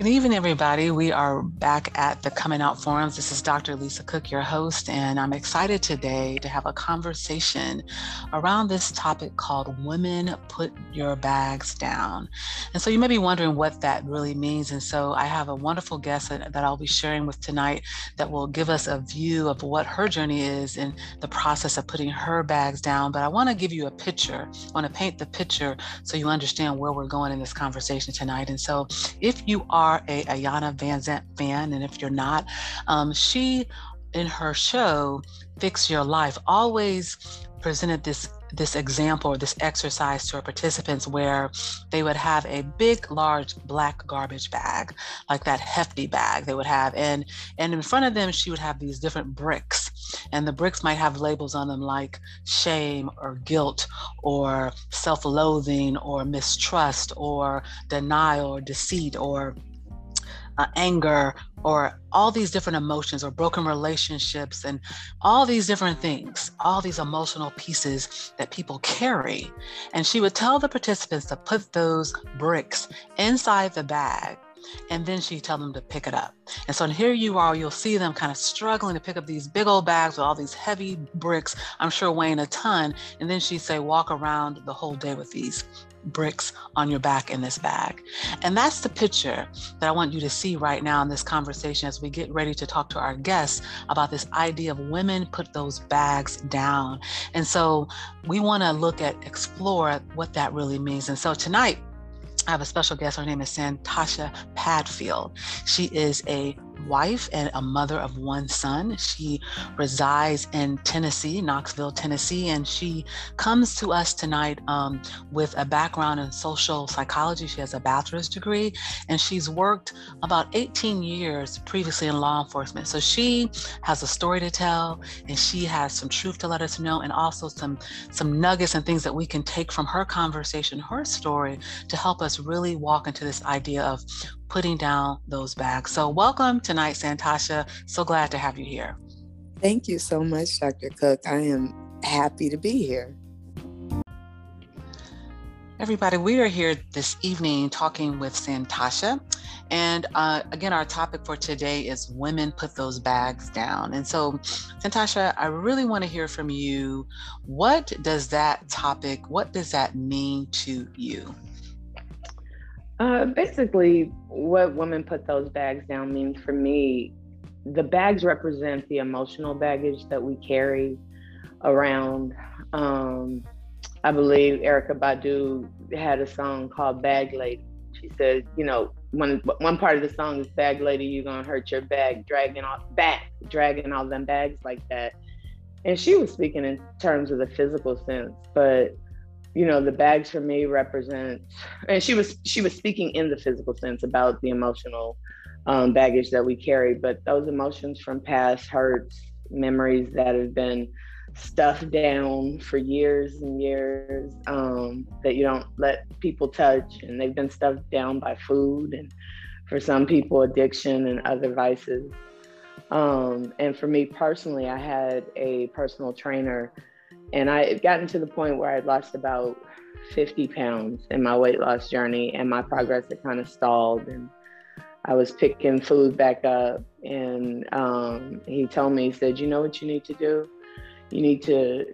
Good evening, everybody. We are back at the Coming Out Forums. This is Dr. Lisa Cook, your host, and I'm excited today to have a conversation around this topic called Women Put Your Bags Down. And so you may be wondering what that really means. And so I have a wonderful guest that, I'll be sharing with tonight that will give us a view of what her journey is in the process of putting her bags down. But I want to give you a picture, I want to paint the picture so you understand where we're going in this conversation tonight. And so if you are are a Iyanla Vanzant fan, and if you're not, um, she in her show Fix Your Life always presented this this example or this exercise to her participants where they would have a big large black garbage bag like that hefty bag they would have and and in front of them she would have these different bricks and the bricks might have labels on them like shame or guilt or self-loathing or mistrust or denial or deceit or uh, anger or all these different emotions or broken relationships and all these different things, all these emotional pieces that people carry. And she would tell the participants to put those bricks inside the bag and then she'd tell them to pick it up. And so here you are, you'll see them kind of struggling to pick up these big old bags with all these heavy bricks, I'm sure weighing a ton. And then she'd say, walk around the whole day with these bricks on your back in this bag. And that's the picture that I want you to see right now in this conversation as we get ready to talk to our guests about this idea of women put those bags down. And so we want to look at, explore what that really means. And so tonight, I have a special guest. Her name is Santosha Padfield. She is a wife and a mother of one son. She resides in Tennessee, Knoxville, Tennessee, and she comes to us tonight um, with a background in social psychology. She has a bachelor's degree, and she's worked about 18 years previously in law enforcement. So she has a story to tell, and she has some truth to let us know, and also some some nuggets and things that we can take from her conversation, her story, to help us really walk into this idea of putting down those bags. So, welcome tonight, Santosha. So glad to have you here. Thank you so much, Dr. Cook. I am happy to be here. Everybody, we are here this evening talking with Santosha. And uh, again, our topic for today is women put those bags down. And so, Santosha, I really want to hear from you. What does that topic, what does that mean to you? Uh, basically, what women put those bags down means for me, the bags represent the emotional baggage that we carry around. Um, I believe Erykah Badu had a song called Bag Lady. She said, you know, one one part of the song is Bag Lady, you're gonna hurt your bag, dragging all back, dragging all them bags like that. And she was speaking in terms of the physical sense, but you know the bags for me represent and she was she was speaking in the physical sense about the emotional um, baggage that we carry but those emotions from past hurts memories that have been stuffed down for years and years um, that you don't let people touch and they've been stuffed down by food and for some people addiction and other vices. Um, and for me personally i had a personal trainer and I had gotten to the point where I'd lost about 50 pounds in my weight loss journey, and my progress had kind of stalled. And I was picking food back up, and um, he told me, he said, You know what you need to do? You need to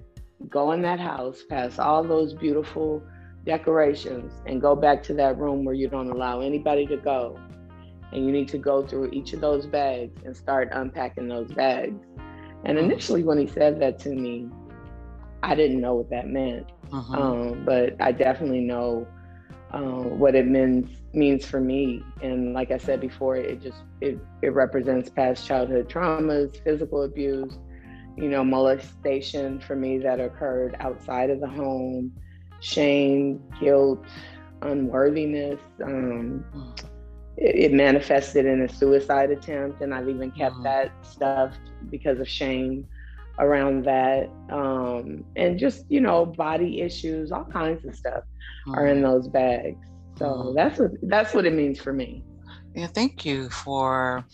go in that house, past all those beautiful decorations, and go back to that room where you don't allow anybody to go. And you need to go through each of those bags and start unpacking those bags. And initially, when he said that to me, I didn't know what that meant, uh-huh. um, but I definitely know um, what it means means for me. And like I said before, it just it it represents past childhood traumas, physical abuse, you know, molestation for me that occurred outside of the home, shame, guilt, unworthiness. Um, it, it, manifested in a suicide attempt, and I've even kept uh-huh. that stuff because of shame around that um, and just you know body issues all kinds of stuff mm-hmm. are in mm-hmm. those bags so mm-hmm. that's what that's what it means for me yeah thank you for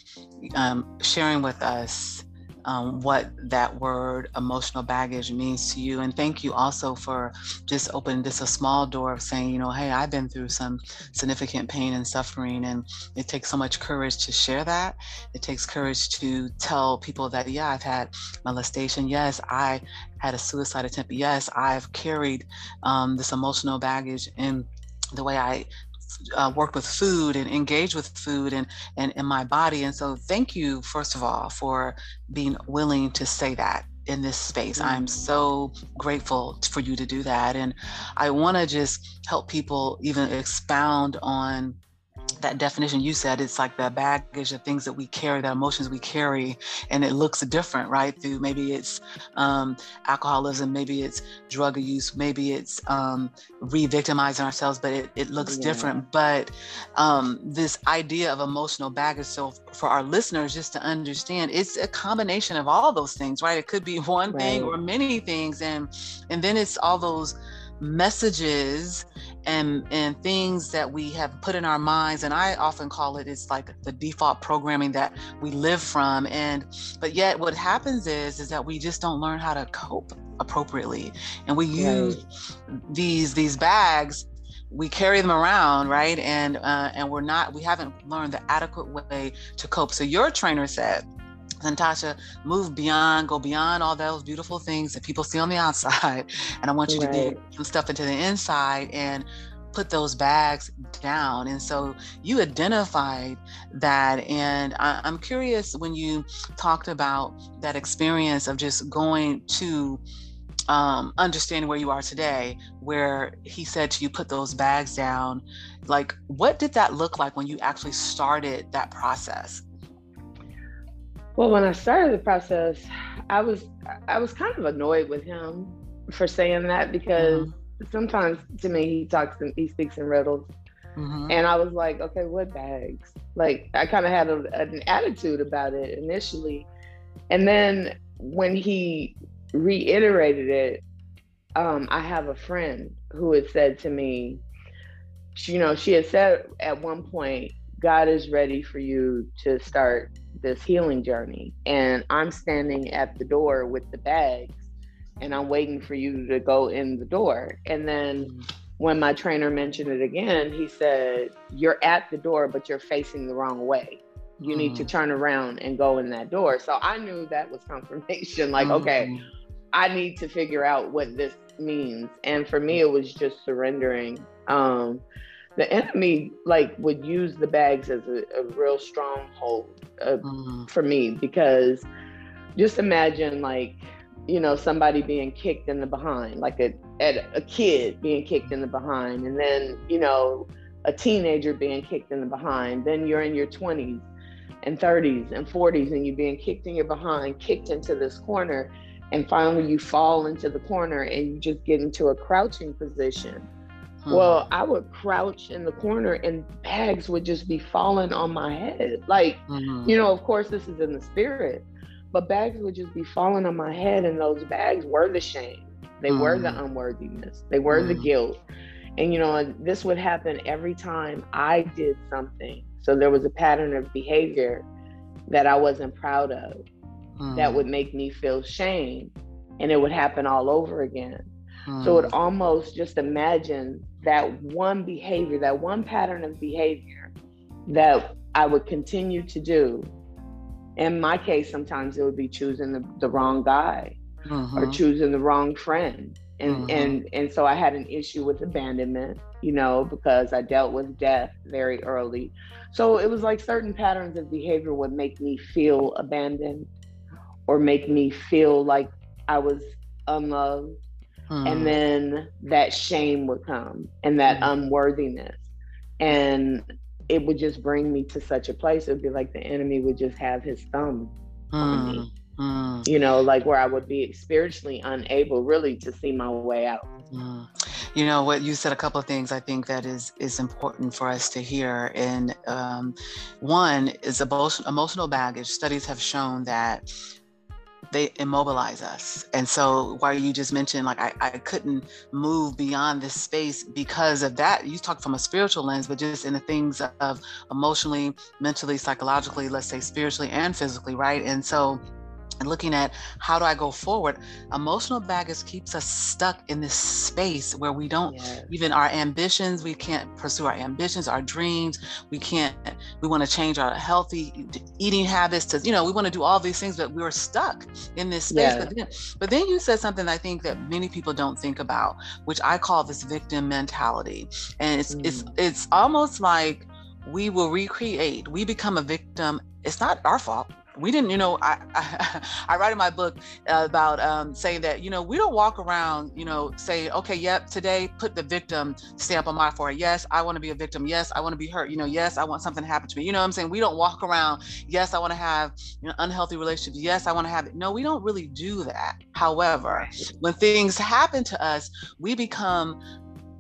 um, sharing with us um, what that word emotional baggage means to you. And thank you also for just opening this a small door of saying, you know, hey, I've been through some significant pain and suffering. And it takes so much courage to share that. It takes courage to tell people that, yeah, I've had molestation. Yes, I had a suicide attempt. Yes, I've carried um, this emotional baggage in the way I uh, worked with food and engaged with food and, and in my body. And so thank you, first of all, for being willing to say that in this space. Mm-hmm. I'm so grateful for you to do that. And I want to just help people even expound on that definition you said it's like the baggage the things that we carry the emotions we carry and it looks different right through maybe it's um, alcoholism maybe it's drug use maybe it's um, re-victimizing ourselves but it, it looks yeah. different but um, this idea of emotional baggage so for our listeners just to understand it's a combination of all those things right it could be one right. thing or many things and and then it's all those messages and and things that we have put in our minds and i often call it it's like the default programming that we live from and but yet what happens is is that we just don't learn how to cope appropriately and we use these these bags we carry them around right and uh, and we're not we haven't learned the adequate way to cope. So your trainer said Natasha, move beyond, go beyond all those beautiful things that people see on the outside. And I want you right. to get some stuff into the inside and put those bags down. And so you identified that. And I, am curious when you talked about that experience of just going to um, understanding where you are today, where he said to you, put those bags down. Like, what did that look like when you actually started that process? Well, when I started the process, I was I was kind of annoyed with him for saying that because mm-hmm. sometimes to me he talks and he speaks in riddles. Mm-hmm. And I was like, okay, what bags? Like I kind of had a, an attitude about it initially. And then when he reiterated it, um, I have a friend who had said to me, she, you know, she had said at one point, God is ready for you to start this healing journey. And I'm standing at the door with the bags and I'm waiting for you to go in the door. And then when my trainer mentioned it again, he said, You're at the door, but you're facing the wrong way. You mm. need to mm. turn around and go in that door. So I knew that was confirmation like, mm. okay, I need to figure out what this means. And for me, it was just surrendering. Um, the enemy like would use the bags as a, a real stronghold uh, mm. for me because just imagine like you know somebody being kicked in the behind like a at a kid being kicked in the behind and then you know a teenager being kicked in the behind then you're in your 20s and 30s and 40s and you're being kicked in your behind kicked into this corner and finally you fall into the corner and you just get into a crouching position Hmm. Well, I would crouch in the corner and bags would just be falling on my head. Like, mm-hmm. you know, of course, this is in the spirit, but bags would just be falling on my head. And those bags were the shame, they mm-hmm. were the mm-hmm. unworthiness, they were mm-hmm. the guilt. And, you know, this would happen every time I did something. So there was a pattern of behavior that I wasn't proud of that mm. would make me feel shame. And it would happen all over again. So it hmm. almost just imagine that one behavior, that one pattern of behavior that I would continue to do. In my case, sometimes it would be choosing the, the wrong guy uh-huh. or choosing the wrong friend. And, uh-huh. and and so I had an issue with abandonment, you know, because I dealt with death very early. So it was like certain patterns of behavior would make me feel abandoned or make me feel like I was unloved and hmm. then that shame would come and that mm. unworthiness and it would just bring me to such a place it would be like the enemy would just have his thumb mm. on me mm. you know like where i would be spiritually unable really to see my way out hmm. you know what you said a couple of things i think that is is important for us to hear and um, one is emotional baggage studies have shown that they immobilize us. And so while you just mentioned like I, I couldn't move beyond this space because of that, you talk from a spiritual lens, but just in the things of emotionally, mentally, psychologically, let's say spiritually and physically, right? And so and looking at how do I go forward, emotional baggage keeps us stuck in this space where we don't yes. even our ambitions, we can't pursue our ambitions, our dreams. We can't, we want to change our healthy eating habits to, you know, we want to do all these things, but we're stuck in this space. Yes. But, then, but then you said something I think that many people don't think about, which I call this victim mentality. And it's, mm. it's, it's almost like, we will recreate we become a victim it's not our fault we didn't you know i i, I write in my book about um, saying that you know we don't walk around you know say okay yep today put the victim stamp on my forehead. Yes i want to be a victim. Yes i want to be hurt. You know yes i want something to happen to me. You know what i'm saying? We don't walk around yes i want to have you know unhealthy relationships. Yes i want to have it. No we don't really do that. However when things happen to us we become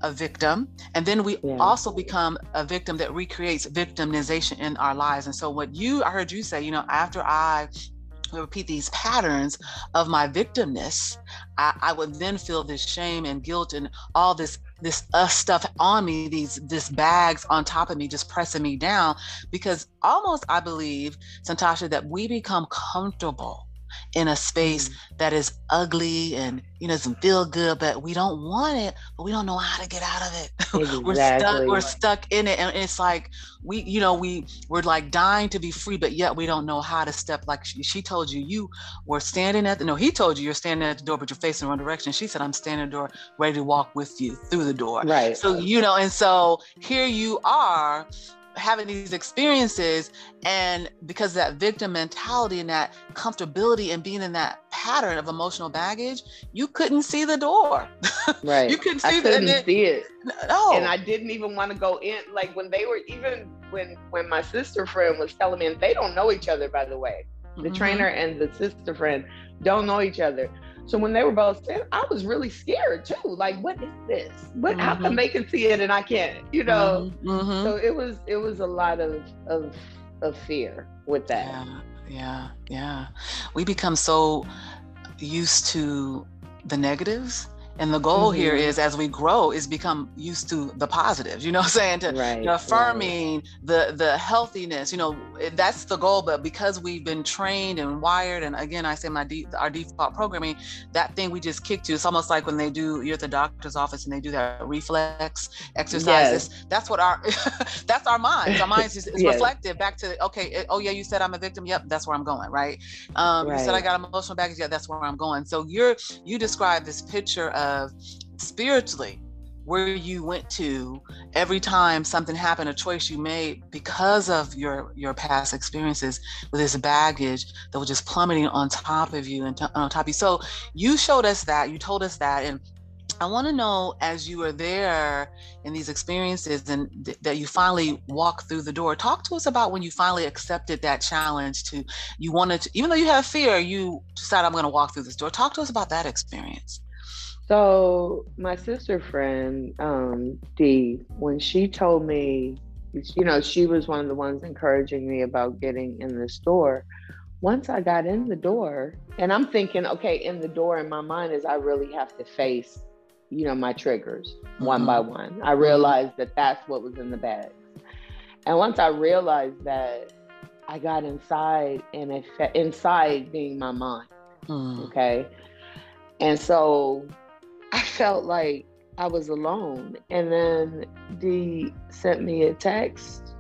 a victim and then we yeah. also become a victim that recreates victimization in our lives and so what you i heard you say you know after i repeat these patterns of my victimness I, I would then feel this shame and guilt and all this this uh, stuff on me these this bags on top of me just pressing me down because almost i believe santosha that we become comfortable in a space mm. that is ugly and you know doesn't feel good but we don't want it but we don't know how to get out of it exactly. we're stuck we're stuck in it and it's like we you know we we're like dying to be free but yet we don't know how to step like she, she told you you were standing at the no he told you you're standing at the door but you're facing the wrong direction she said i'm standing at the door ready to walk with you through the door right so you know and so here you are having these experiences and because that victim mentality and that comfortability and being in that pattern of emotional baggage you couldn't see the door. Right. You couldn't see, I couldn't the, see it. no. And i didn't even want to go in like when they were even when when my sister friend was telling me and they don't know each other by the way. The mm-hmm. trainer and the sister friend don't know each other so when they were both saying, I was really scared too. Like, what is this? What? Mm-hmm. How come mm-hmm. they can see it and I can't? You know. Mm-hmm. So it was it was a lot of of of fear with that. Yeah, yeah, yeah. We become so used to the negatives and the goal mm-hmm. here is as we grow is become used to the positives, you know I'm saying? To right, you know, affirming right. the the healthiness, you know, that's the goal. But because we've been trained and wired, and again, I say my de- our default programming, that thing we just kick to, it's almost like when they do you're at the doctor's office and they do that reflex exercises. Yes. That's what our that's our minds. Our minds is, is yes. reflective back to okay, oh yeah, you said I'm a victim. Yep, that's where I'm going, right? Um, right. you said I got emotional baggage, yeah, that's where I'm going. So you're you describe this picture of of spiritually where you went to every time something happened a choice you made because of your your past experiences with this baggage that was just plummeting on top of you and on top of you so you showed us that you told us that and I want to know as you were there in these experiences and th- that you finally walked through the door. Talk to us about when you finally accepted that challenge to you wanted to, even though you have fear, you decided I'm going to walk through this door. Talk to us about that experience. So my sister friend, um, Dee, when she told me, you know, she was one of the ones encouraging me about getting in the store. Once I got in the door, and I'm thinking, okay, in the door in my mind is I really have to face, you know, my triggers mm-hmm. one by one. I realized that that's what was in the bag. And once I realized that, I got inside, and it fe- inside being my mind. Mm. Okay. And so I felt like I was alone. And then Dee sent me a text,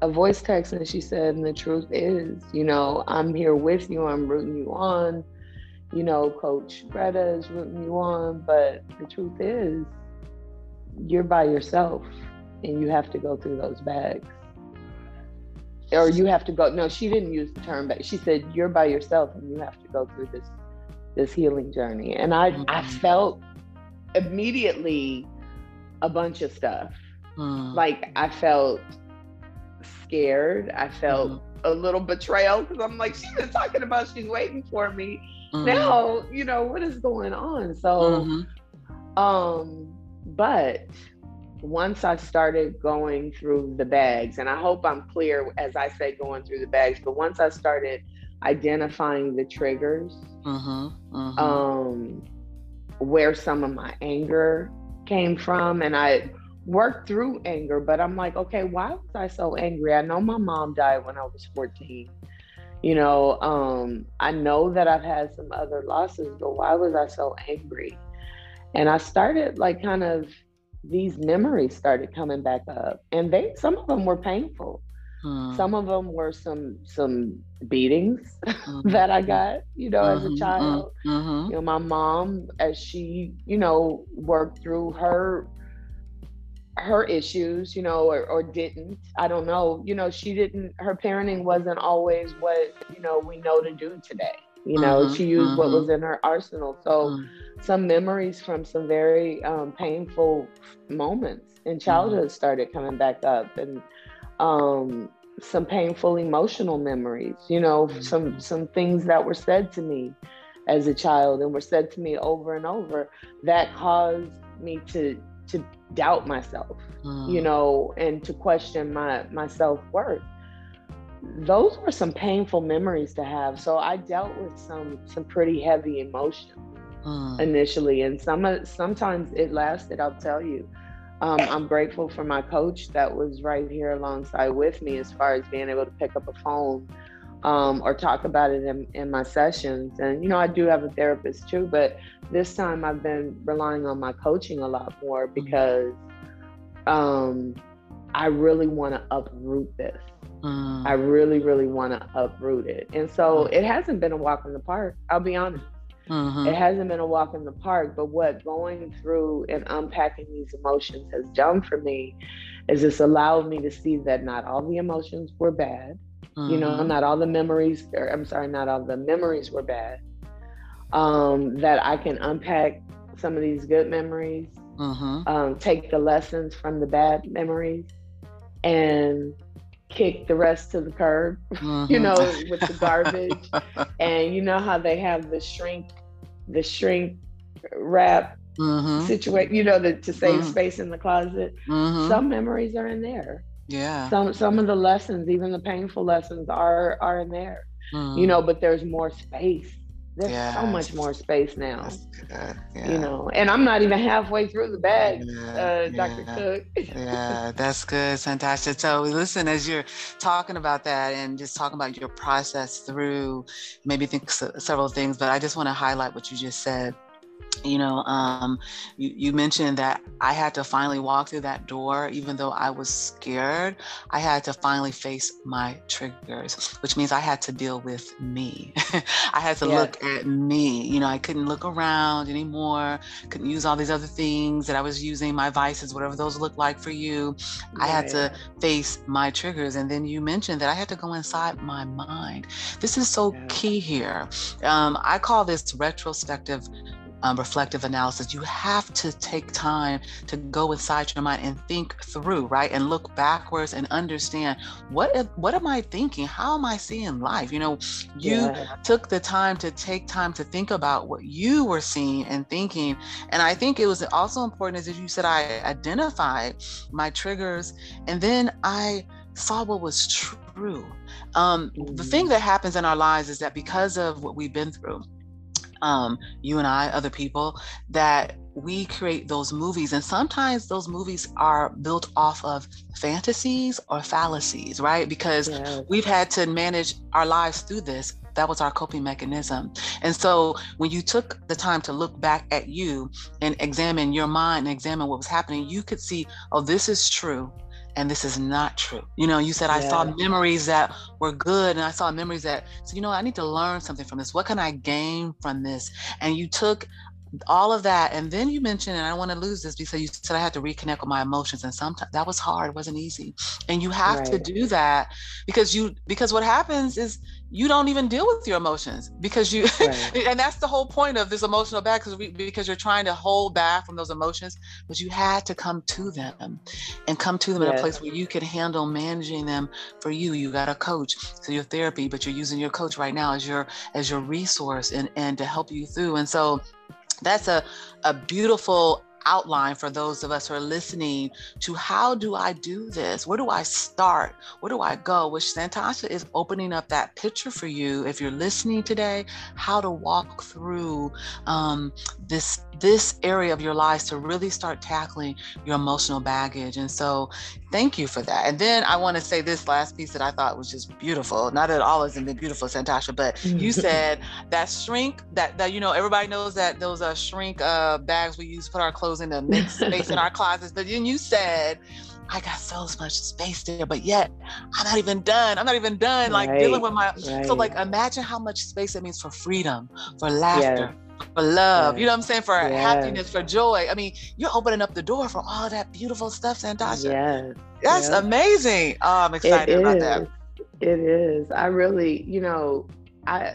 a voice text, and she said, and the truth is, you know, I'm here with you, I'm rooting you on. You know, Coach Greta is rooting you on, but the truth is, you're by yourself and you have to go through those bags. Or you have to go, no, she didn't use the term, but she said, you're by yourself and you have to go through this this healing journey. And I, mm-hmm. I felt immediately a bunch of stuff. Mm. Like I felt scared. I felt mm. a little betrayal because I'm like, she's been talking about she's waiting for me. Mm. Now, you know, what is going on? So, mm-hmm. um, but once I started going through the bags, and I hope I'm clear as I say going through the bags, but once I started identifying the triggers, mm-hmm, mm-hmm. um, where some of my anger came from, and I worked through anger, but I'm like, okay, why was I so angry? I know my mom died when I was 14. You know, um, I know that I've had some other losses, but why was I so angry? And I started like kind of these memories started coming back up, and they some of them were painful. Hmm. Some of them were some some beatings mm-hmm. that I got, you know, mm-hmm. as a mm-hmm. child. Mm-hmm. You know, my mom, as she, you know, worked through her her issues, you know, or, or didn't. I don't know. You know, she didn't. Her parenting wasn't always what you know we know to do today. You know, mm-hmm. she used what was in her arsenal. So, some memories from some very um, painful moments in childhood started coming back up, and um, some painful emotional memories, you know, mm-hmm. some some things that were said to me as a child and were said to me over and over that caused me to to doubt myself, mm. you know, and to question my my self-worth. Those were some painful memories to have. So I dealt with some some pretty heavy emotions mm. initially and some sometimes it lasted, I'll tell you um, I'm grateful for my coach that was right here alongside with me as far as being able to pick up a phone um, or talk about it in, in, my sessions. And, you know, I do have a therapist too, but this time I've been relying on my coaching a lot more mm-hmm. because um, I really want to uproot this. Mm. I really, really want to uproot it. And so mm. it hasn't been a walk in the park, I'll be honest. Mm-hmm. It hasn't been a walk in the park, but what going through and unpacking these emotions has done for me is it's allowed me to see that not all the emotions were bad. Mm-hmm. You know, mm-hmm. not all the memories, or I'm sorry, not all the memories were bad. Um, that I can unpack some of these good memories, mm-hmm. um, take the lessons from the bad memories, and kick the rest to the curb, mm-hmm. you know, with the garbage. and you know how they have the shrink, the shrink wrap mm-hmm. situation, you know, the, to save mm-hmm. space in the closet. Mm-hmm. Some memories are in there. Yeah. Some some of the lessons, even the painful lessons, are are in there. You mm-hmm. know, but there's more space there's yes. so much more space now. Yeah. You know, and I'm not even halfway through the bag, yeah, uh, Dr. Yeah. Cook. yeah, that's good, fantastic. So, listen, as you're talking about that and just talking about your process through, maybe think several things, but I just want to highlight what you just said you know um, you, you, mentioned that i had to finally walk through that door even though i was scared i had to finally face my triggers which means i had to deal with me. I had to look at me. You know i couldn't look around anymore couldn't use all these other things that i was using my vices whatever those look like for you. I had to face my triggers and then you mentioned that i had to go inside my mind. This is so yeah. key here. Um, i call this retrospective um, reflective analysis, you have to take time to go inside your mind and think through, right? And look backwards and understand what if, what am I thinking? How am I seeing life? You know, you yeah. took the time to take time to think about what you were seeing and thinking. And I think it was also important, as you said, I identified my triggers and then I saw what was true. Um, mm-hmm. The thing mm. that happens in our lives is that because of what we've been through, um, you and I, other people, that we create those movies. And sometimes those movies are built off of fantasies or fallacies, right? Because yes. we've had to manage our lives through this. That was our coping mechanism. And so when you took the time to look back at you and examine your mind and examine what was happening, you could see, oh, this is true and this is not true. You know, you said yeah. I saw memories that were good and I saw memories that so you know, I need to learn something from this. What can I gain from this? And you took all of that and then you mentioned and i want to lose this because you said i had to reconnect with my emotions and sometimes that was hard it wasn't easy and you have right. to do that because you because what happens is you don't even deal with your emotions because you right. and that's the whole point of this emotional bag because we because you're trying to hold back from those emotions but you had to come to them and come to them yes. in a place where you can handle managing them for you you got a coach so your therapy but you're using your coach right now as your as your resource and and to help you through and so that's a, a beautiful outline for those of us who are listening to how do I do this? Where do I start? Where do I go? Which Santosha is opening up that picture for you if you're listening today, how to walk through um, this this area of your lives to really start tackling your emotional baggage. And so Thank you for that. And then I want to say this last piece that I thought was just beautiful. Not at all isn't been beautiful, Santosha, but you said that shrink that that you know everybody knows that those are shrink uh, bags we use to put our clothes in to make space in our closets. But then you said I got so much space there, but yet I'm not even done. I'm not even done like right, dealing with my right. so like imagine how much space it means for freedom, for laughter, for love. Yes. You know what I'm saying? For yes. happiness, for joy. I mean, you're opening up the door for all that beautiful stuff, Santosha. Yes. That's yes. amazing. Oh, I'm excited about that. It is. I really, you know, I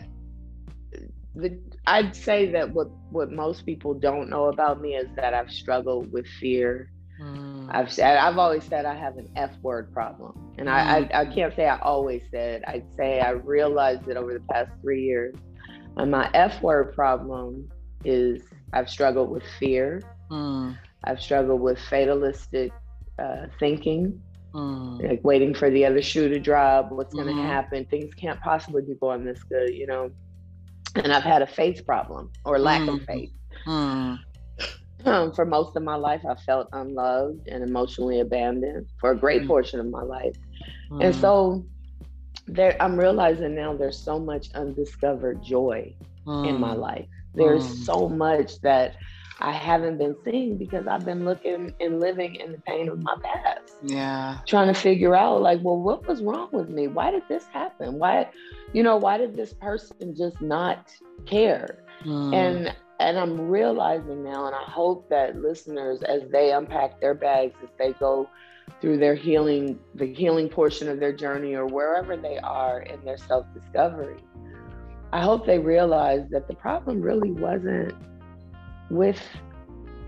the I'd say that what what most people don't know about me is that I've struggled with fear. Mm. I've said I've always said I have an F word problem, and mm. I, I I can't say I always said. I'd say I realized it over the past three years and my F word problem is I've struggled with fear. Mm. I've struggled with fatalistic uh, thinking, mm. like waiting for the other shoe to drop, what's going to mm-hmm. happen. Things can't possibly be going this good, you know. And I've had a faith problem or lack mm. of faith. Um, for most of my life, I felt unloved and emotionally abandoned for a great mm. portion of my life. And mm. so there i'm realizing now there's so much undiscovered joy mm. in my mm. life there's mm. so much that i haven't been seeing because i've been looking and living in the pain of my past yeah trying to figure out like well what was wrong with me why did this happen why you know why did this person just not care mm. and and i'm realizing now and i hope that listeners as they unpack their bags as they go through their healing, the healing portion of their journey, or wherever they are in their self discovery. I hope they realize that the problem really wasn't with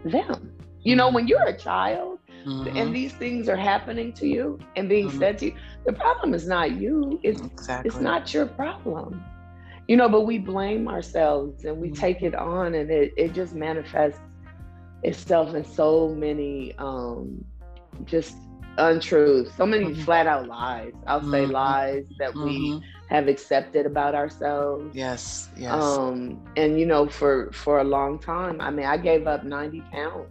them. You know, when you're a child mm-hmm. and these things are happening to you and being mm-hmm. said to you, the problem is not you. It's exactly. it's not your problem. You know, but we blame ourselves and we mm-hmm. take it on and it, it just manifests itself in so many um just untruths, so many mm-hmm. flat out lies. I'll mm-hmm. say lies that mm-hmm. we have accepted about ourselves. Yes, yes. Um, and you know, for for a long time, I mean, I gave up 90 pounds.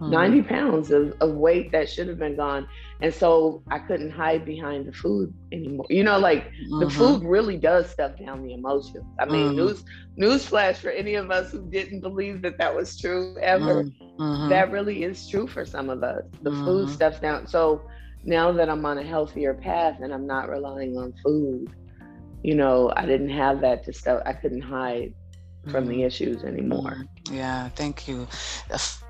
Mm-hmm. 90 pounds of, of weight that should have been gone. And so I couldn't hide behind the food anymore. You know, like the mm-hmm. food really does stuff down the emotions. I mean, mm-hmm. news newsflash for any of us who didn't believe that that was true ever. Mm-hmm. That really is true for some of us. The food mm-hmm. stuff down. So now that I'm on a healthier path and I'm not relying on food, you know, I didn't have that to stuff. I couldn't hide from the mm-hmm. issues anymore. Yeah, thank you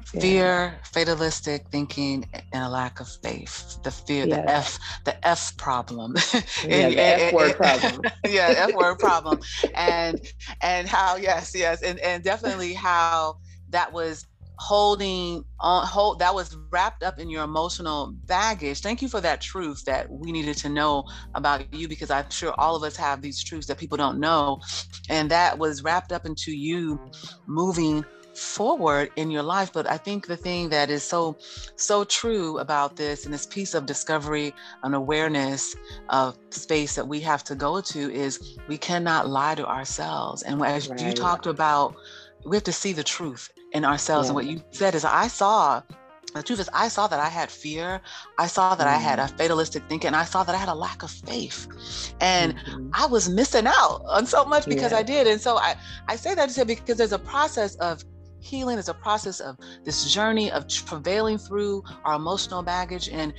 fear, fatalistic thinking, and a lack of faith. The fear, the F, the F problem. Yeah, the F word problem. yeah, F word problem. And and how, yes, yes, and, and definitely how that was holding on hold that was wrapped up in your emotional baggage thank you for that truth that we needed to know about you because i'm sure all of us have these truths that people don't know and that was wrapped up into you moving forward in your life but i think the thing that is so so true about this and this piece of discovery and awareness of space that we have to go to is we cannot lie to ourselves and as right. you talked about we have to see the truth in ourselves yeah. and what you said is i saw the truth is i saw that i had fear i saw that mm-hmm. i had a mm-hmm. fatalistic thinking i saw that i had a lack of faith and mm-hmm. i was missing out on so much because yeah. i did and so i i say that to say because there's a process of healing is a process of this journey of travailing through our emotional baggage and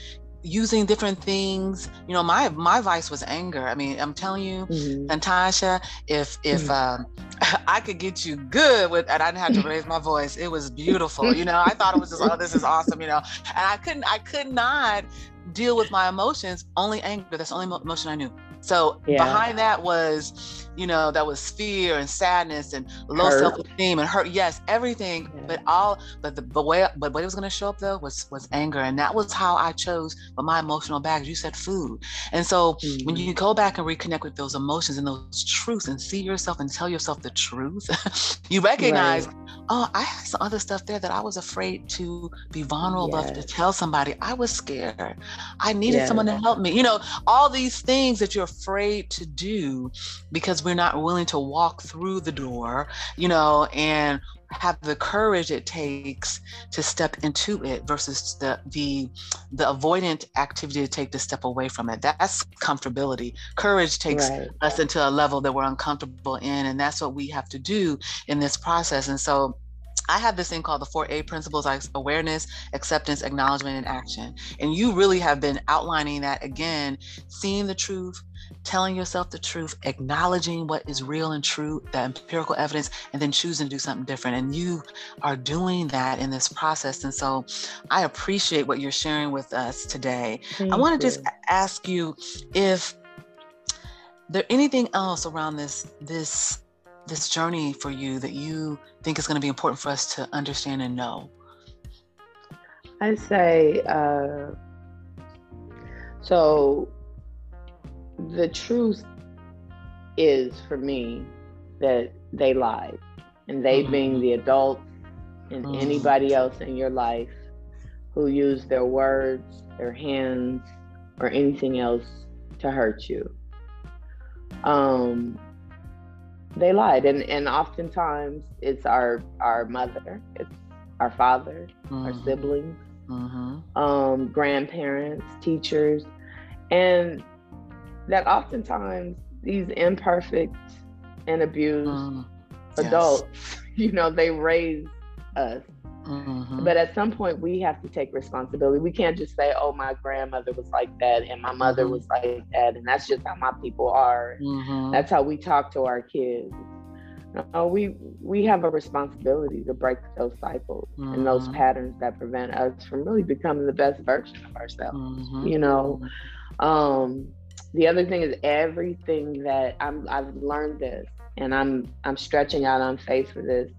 using different things. You know my my vice was anger. I mean i'm telling you mm-hmm. natasha if if mm-hmm. um, i could get you good with and i didn't have to raise my voice. It was beautiful you know? I thought it was just oh this is awesome you know? And i couldn't i could not deal with my emotions only anger. That's the only emotion i knew. So yeah. behind that was, you know, that was fear and sadness and low self-esteem and hurt. Yes, everything. Yeah. But all, but the but way, but what it was going to show up though was was anger, and that was how I chose. But my emotional baggage, you said food, and so mm-hmm. when you go back and reconnect with those emotions and those truths, and see yourself and tell yourself the truth, you recognize, right. oh, I had some other stuff there that I was afraid to be vulnerable yes. enough to tell somebody. I was scared. I needed someone to help me. You know, all these things that you're afraid to do because we're not willing to walk through the door, you know, and have the courage it takes to step into it versus the the the avoidant activity to take the step away from it that's comfortability courage takes right. us into a level that we're uncomfortable in and that's what we have to do in this process and so I have this thing called the four A principles like awareness, acceptance, acknowledgement, and action. And you really have been outlining that again, seeing the truth, telling yourself the truth, acknowledging what is real and true, the empirical evidence, and then choosing to do something different. And you are doing that in this process. And so I appreciate what you're sharing with us today. Thank I want to just ask you if there anything else around this this this journey for you that you think is going to be important for us to understand and know? I say, uh, so the truth is for me that they lied, and they mm-hmm. being the adults and mm-hmm. anybody else in your life who used their words, their hands, or anything else to hurt you. Um, they lied, and and oftentimes it's our our mother, it's our father, mm-hmm. our siblings, mm-hmm. um, grandparents, teachers, and that oftentimes these imperfect and abused mm, adults, yes. you know, they raise us. Mm-hmm. But at some point, we have to take responsibility. We can't just say, "Oh, my grandmother was like that, and my mother mm-hmm. was like that, and that's just how my people are. Mm-hmm. That's how we talk to our kids." No, we we have a responsibility to break those cycles and those mm-hmm. patterns that prevent us from really becoming the best version of ourselves. Mm-hmm. You know, um, the other thing is everything that I'm I've learned this and I'm I'm stretching out on faith for this.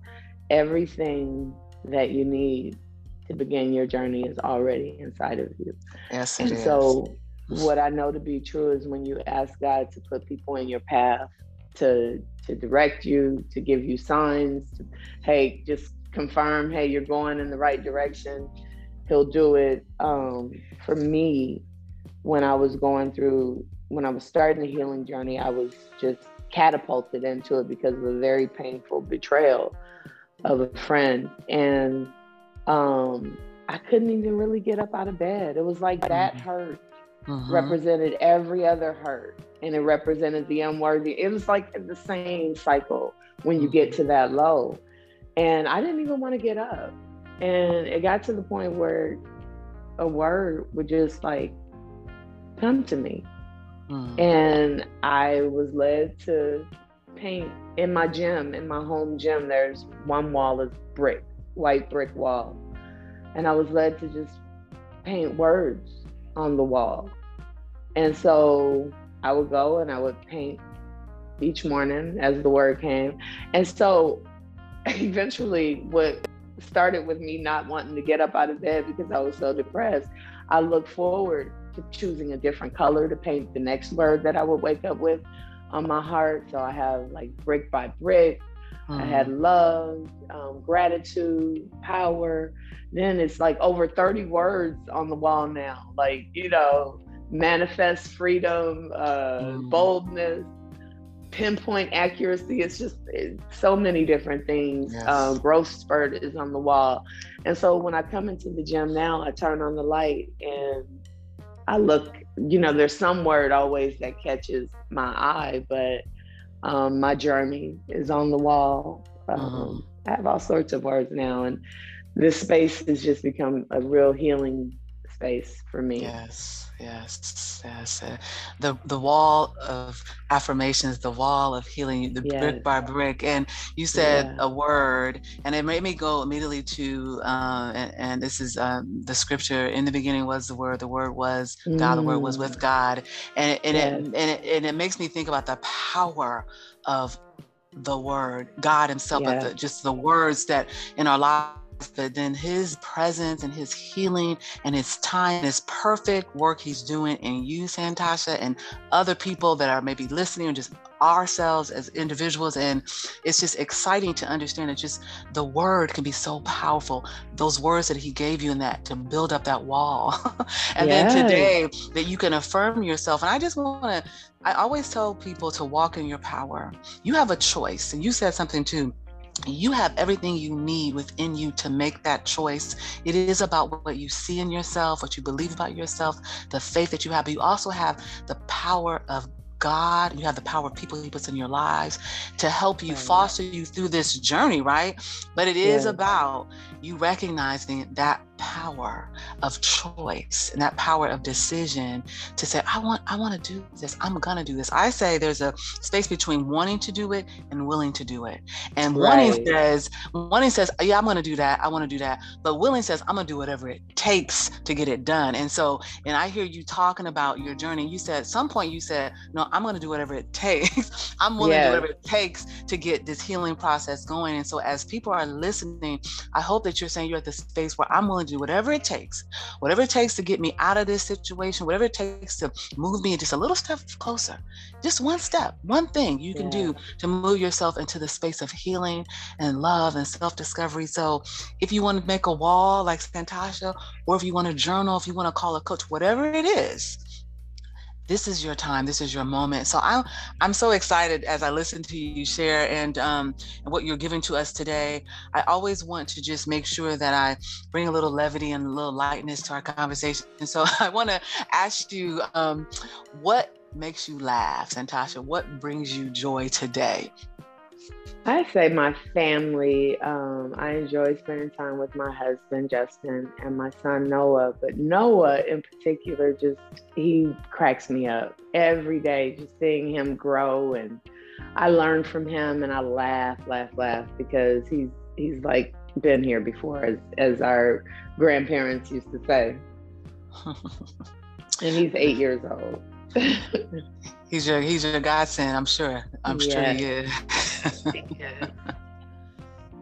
Everything that you need to begin your journey is already inside of you. Yes. And is. so what I know to be true is when you ask God to put people in your path, to to direct you, to give you signs, to, hey, just confirm, hey, you're going in the right direction. He'll do it. Um, for me, when I was going through when I was starting the healing journey, I was just catapulted into it because of a very painful betrayal of a friend. And um, I couldn't even really get up out of bed. It was like that mm-hmm. hurt mm-hmm. represented every other hurt and it represented the unworthy. It was like the same cycle when you get mm-hmm. to that low. And I didn't even want to get up. And it got to the point where a word would just like come to me. Mm. And I was led to paint in my gym, in my home gym. There's one wall is brick, white brick wall. And I was led to just paint words on the wall. And so I would go and I would paint each morning as the word came. And so eventually, what started with me not wanting to get up out of bed because I was so depressed, I looked forward choosing a different color to paint the next word that I would wake up with on my heart. So I have like brick by brick. Mm. I had mm. love, um, gratitude, power. Then it's like over 30 words on the wall now. Like, you know, manifest freedom, uh, mm. boldness, pinpoint accuracy. It's just it's so many different things. Yes. Uh, growth spurt is on the wall. And so when I come into the gym now, I turn on the light and I look, you know, there's some word always that catches my eye, but um, my journey is on the wall. Um, mm-hmm. I have all sorts of words now, and this space has just become a real healing space for me. Yes. Yes, yes. Uh, the the wall of affirmations, the wall of healing, the yes. brick by brick. And you said yeah. a word, and it made me go immediately to, uh, and, and, this is um, the scripture. In the beginning was the word. The word was mm. God. The word was with mm. God, and and, yes. it, and it and it makes me think about the power of the word, God Himself, but the, just the words that in our lives but then his presence and his healing and his time, his perfect work he's doing in you, Santosha, and other people that are maybe listening or just ourselves as individuals. And it's just exciting to understand that just the word can be so powerful. Those words that he gave you in that to build up that wall. and yes. then today that you can affirm yourself. And I just want to, I always tell people to walk in your power. You have a choice. And you said something too you have everything you need within you to make that choice. It is about what you see in yourself, what you believe about yourself, the faith that you have, but you also have the power of God, you have the power of people He puts in your lives to help you, foster you through this journey, right? But it is yeah. about you recognizing that power of choice and that power of decision to say i want i want to do this. I'm gonna do this. I say there's a space between wanting to do it and willing to do it. And right. wanting says wanting says yeah i'm gonna do that. I want to do that. But willing says i'm gonna do whatever it takes to get it done. And so and i hear you talking about your journey. You said at some point you said no i'm gonna do whatever it takes. I'm willing yes. to do whatever it takes to get this healing process going. And so as people are listening i hope that you're saying you're at the space where i'm willing do whatever it takes, whatever it takes to get me out of this situation, whatever it takes to move me just a little step closer, just one step, one thing you can yeah. do to move yourself into the space of healing and love and self discovery. So, if you want to make a wall like Santosha, or if you want to journal, if you want to call a coach, whatever it is, this is your time this is your moment. So i'm i'm so excited as i listen to you share and um and what you're giving to us today. I always want to just make sure that i bring a little levity and a little lightness to our conversation. And so i want to ask you um what makes you laugh santosha? What brings you joy today I say my family. Um, I enjoy spending time with my husband Justin and my son Noah. But Noah, in particular, just he cracks me up every day. Just seeing him grow, and I learn from him, and I laugh, laugh, laugh because he's he's like been here before, as as our grandparents used to say. and he's eight years old. he's your he's your godson, I'm sure. I'm yes. sure he is.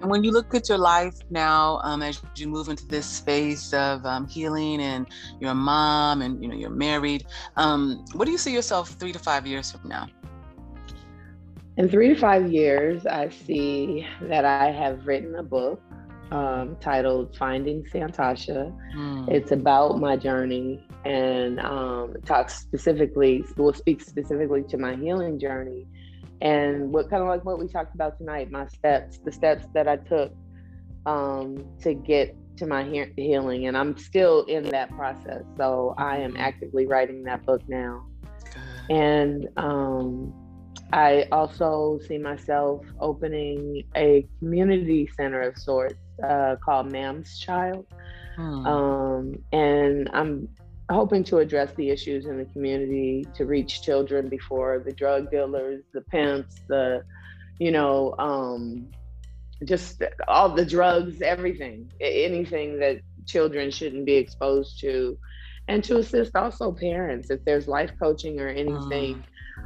And when you look at your life now, um, as you move into this space of um, healing, and you're a mom, and you know you're married, um, what do you see yourself three to five years from now? In three to five years, I see that I have written a book um, titled "Finding Santosha." Mm. It's about my journey and um, talks specifically, will speak specifically to my healing journey and what kind of like what we talked about tonight my steps the steps that i took um, to get to my he- healing and i'm still in that process so i am actively writing that book now. And um, i also see myself opening a community center of sorts uh, called mam's child. Hmm. um, and i'm hoping to address the issues in the community to reach children before the drug dealers, the pimps, the, you know, um, just all the drugs, everything, anything that children shouldn't be exposed to, and to assist also parents if there's life coaching or anything. Mm.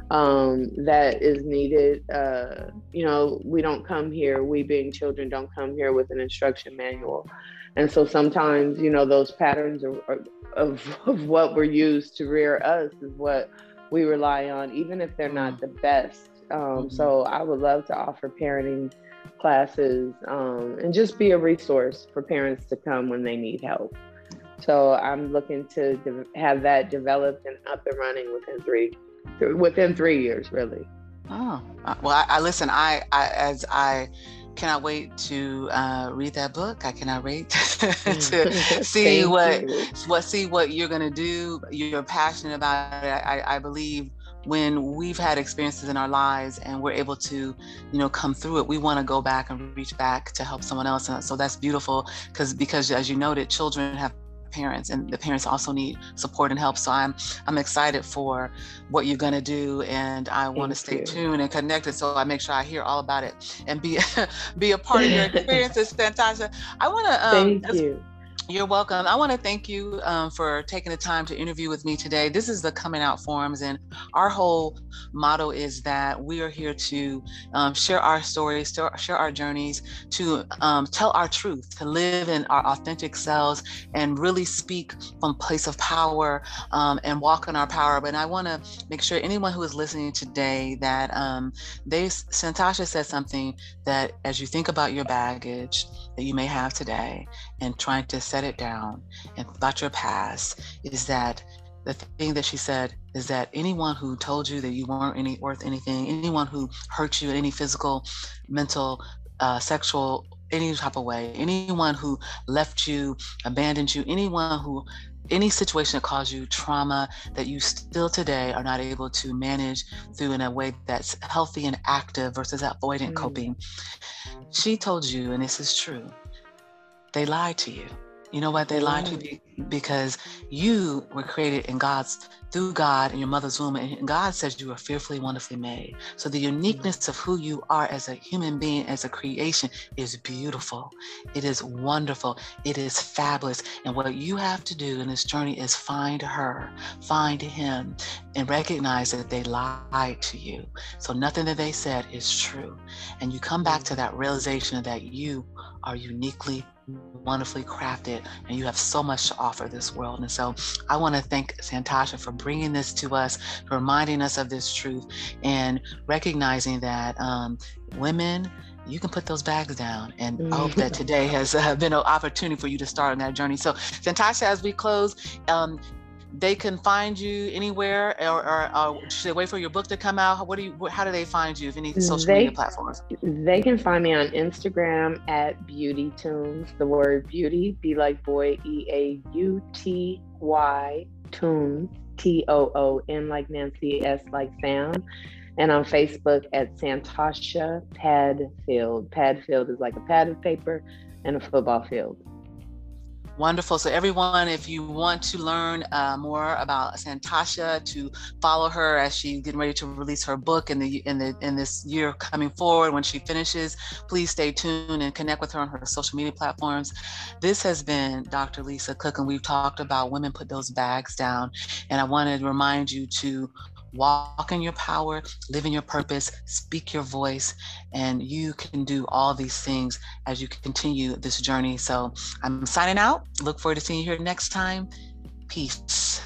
Um, that is needed. Uh, you know, we don't come here, we being children, don't come here with an instruction manual. And so sometimes, you know, those patterns are, are of, of what were used to rear us is what we rely on, even if they're not mm. the best. Um, mm-hmm. So I would love to offer parenting classes um, and just be a resource for parents to come when they need help. So I'm looking to de- have that developed and up and running within three within three years, really. Oh uh, well, I, I listen. I, I as I cannot wait to uh, read that book. I cannot wait to see what you. what see what you're gonna do. You're passionate about it. I, I believe when we've had experiences in our lives and we're able to you know come through it we want to go back and reach back to help someone else and so that's beautiful because because as you noted children have parents and the parents also need support and help. So i'm i'm excited for what you're going to do and i want to stay you. tuned and connected so i make sure i hear all about it and be be a part of your experiences Santosha i want to um, thank you you're welcome. I want to thank you um, for taking the time to interview with me today. This is the Coming Out Forums, and our whole motto is that we are here to um, share our stories, share our journeys, to um, tell our truth, to live in our authentic selves, and really speak from place of power um, and walk in our power. But I want to make sure anyone who is listening today that um, they, Santosha said something that as you think about your baggage that you may have today and trying to set it down and about your past is that the thing that she said is that anyone who told you that you weren't any worth anything, anyone who hurt you in any physical, mental, uh, sexual any type of way, anyone who left you, abandoned you, anyone who any situation that caused you trauma that you still today are not able to manage through in a way that's healthy and active versus avoidant mm. coping. She told you, and this is true, they lied to you. You know what? They lied to mm. you because you were created in God's through God in your mother's womb, and God says you are fearfully, wonderfully made. So the uniqueness of who you are as a human being, as a creation, is beautiful. It is wonderful. It is fabulous. And what you have to do in this journey is find her, find him, and recognize that they lied to you. So nothing that they said is true. And you come back to that realization that you are uniquely wonderfully crafted and you have so much to offer this world. And so I want to thank Santosha for bringing this to us, for reminding us of this truth and recognizing that um, women, you can put those bags down. And I hope that today has uh, been an opportunity for you to start on that journey. So, Santosha, as we close, um, they can find you anywhere or, or, or, should they wait for your book to come out? What do you how do they find you if any social they, media platforms? they can find me on instagram at beauty tunes the word beauty be like boy e-a-u-t-y tunes t-o-o-n like nancy s like sam and on facebook at santosha padfield. Padfield is like a pad of paper and a football field Wonderful. So, everyone, if you want to learn uh, more about Santosha, to follow her as she's getting ready to release her book in the in the in this year coming forward when she finishes, please stay tuned and connect with her on her social media platforms. This has been Dr. Lisa Cook, and we've talked about women put those bags down. And I want to remind you to walk in your power, live in your purpose, speak your voice, and you can do all these things as you continue this journey. So I'm signing out. Look forward to seeing you here next time. Peace.